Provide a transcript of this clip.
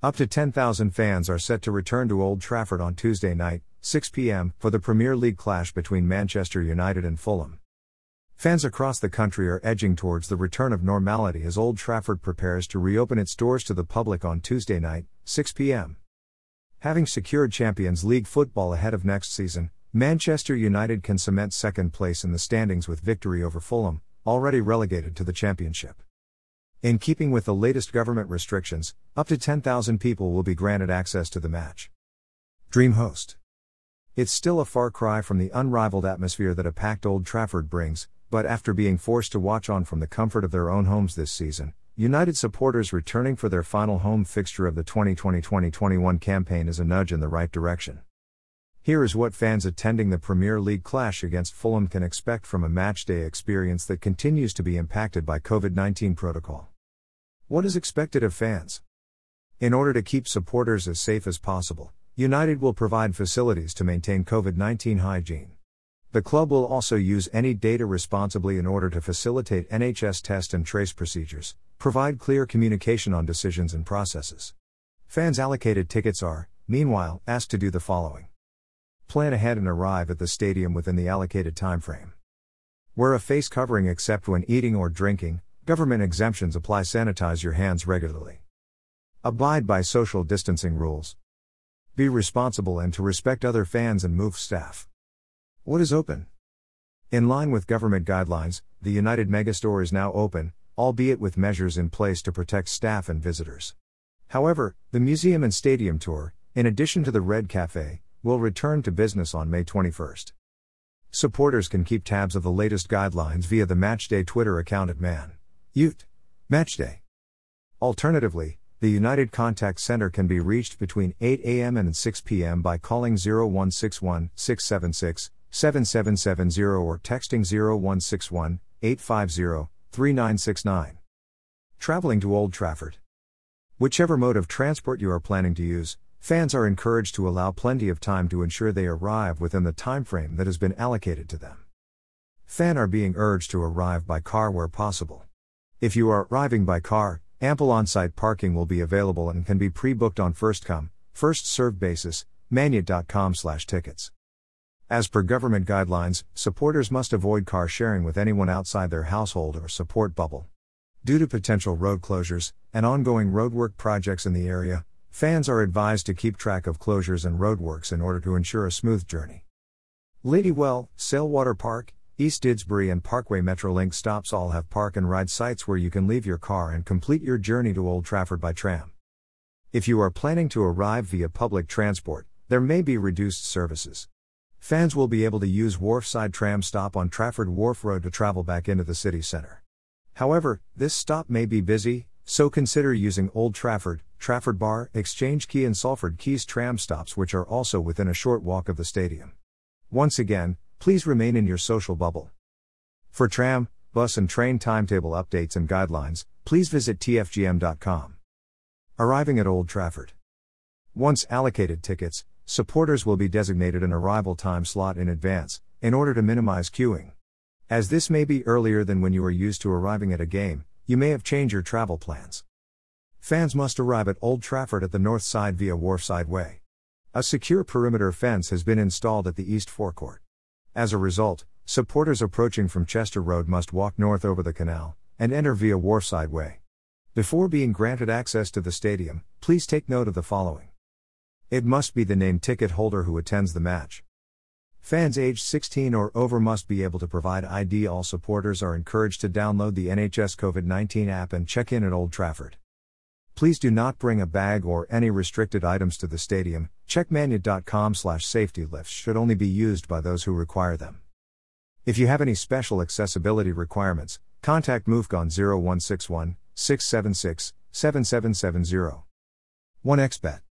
Up to 10,000 fans are set to return to Old Trafford on Tuesday night, 6 p.m., for the Premier League clash between Manchester United and Fulham. Fans across the country are edging towards the return of normality as Old Trafford prepares to reopen its doors to the public on Tuesday night, 6 p.m. Having secured Champions League football ahead of next season, Manchester United can cement second place in the standings with victory over Fulham, already relegated to the Championship. In keeping with the latest government restrictions, up to 10,000 people will be granted access to the match. Dream host. It's still a far cry from the unrivaled atmosphere that a packed Old Trafford brings, but after being forced to watch on from the comfort of their own homes this season, United supporters returning for their final home fixture of the 2020 2021 campaign is a nudge in the right direction. Here is what fans attending the Premier League clash against Fulham can expect from a matchday experience that continues to be impacted by COVID 19 protocol. What is expected of fans? In order to keep supporters as safe as possible, United will provide facilities to maintain COVID 19 hygiene. The club will also use any data responsibly in order to facilitate NHS test and trace procedures, provide clear communication on decisions and processes. Fans allocated tickets are, meanwhile, asked to do the following Plan ahead and arrive at the stadium within the allocated time frame. Wear a face covering except when eating or drinking. Government exemptions apply. Sanitize your hands regularly. Abide by social distancing rules. Be responsible and to respect other fans and move staff. What is open? In line with government guidelines, the United Megastore is now open, albeit with measures in place to protect staff and visitors. However, the museum and stadium tour, in addition to the Red Cafe, will return to business on May 21st. Supporters can keep tabs of the latest guidelines via the Matchday Twitter account at Man. Ute. Matchday. Alternatively, the United Contact Center can be reached between 8 a.m. and 6 p.m. by calling 0161 676 7770 or texting 0161 850 3969. Traveling to Old Trafford. Whichever mode of transport you are planning to use, Fans are encouraged to allow plenty of time to ensure they arrive within the time frame that has been allocated to them. Fan are being urged to arrive by car where possible. If you are arriving by car, ample on-site parking will be available and can be pre-booked on first come, first served basis, manut.com/tickets. As per government guidelines, supporters must avoid car sharing with anyone outside their household or support bubble. Due to potential road closures and ongoing roadwork projects in the area, Fans are advised to keep track of closures and roadworks in order to ensure a smooth journey. Ladywell, Sale Water Park, East Didsbury, and Parkway Metrolink stops all have park and ride sites where you can leave your car and complete your journey to Old Trafford by tram. If you are planning to arrive via public transport, there may be reduced services. Fans will be able to use Wharfside Tram Stop on Trafford Wharf Road to travel back into the city centre. However, this stop may be busy, so consider using Old Trafford, Trafford Bar, Exchange Quay, and Salford Quays tram stops, which are also within a short walk of the stadium. Once again, please remain in your social bubble. For tram, bus, and train timetable updates and guidelines, please visit tfgm.com. Arriving at Old Trafford. Once allocated tickets, supporters will be designated an arrival time slot in advance, in order to minimize queuing. As this may be earlier than when you are used to arriving at a game, you may have changed your travel plans. Fans must arrive at Old Trafford at the north side via Wharfside Way. A secure perimeter fence has been installed at the east forecourt. As a result, supporters approaching from Chester Road must walk north over the canal and enter via Wharfside Way. Before being granted access to the stadium, please take note of the following. It must be the named ticket holder who attends the match. Fans aged 16 or over must be able to provide ID. All supporters are encouraged to download the NHS COVID 19 app and check in at Old Trafford. Please do not bring a bag or any restricted items to the stadium. Checkmanut.com slash safety lifts should only be used by those who require them. If you have any special accessibility requirements, contact MoveGon 0161 676 7770. 1xBet.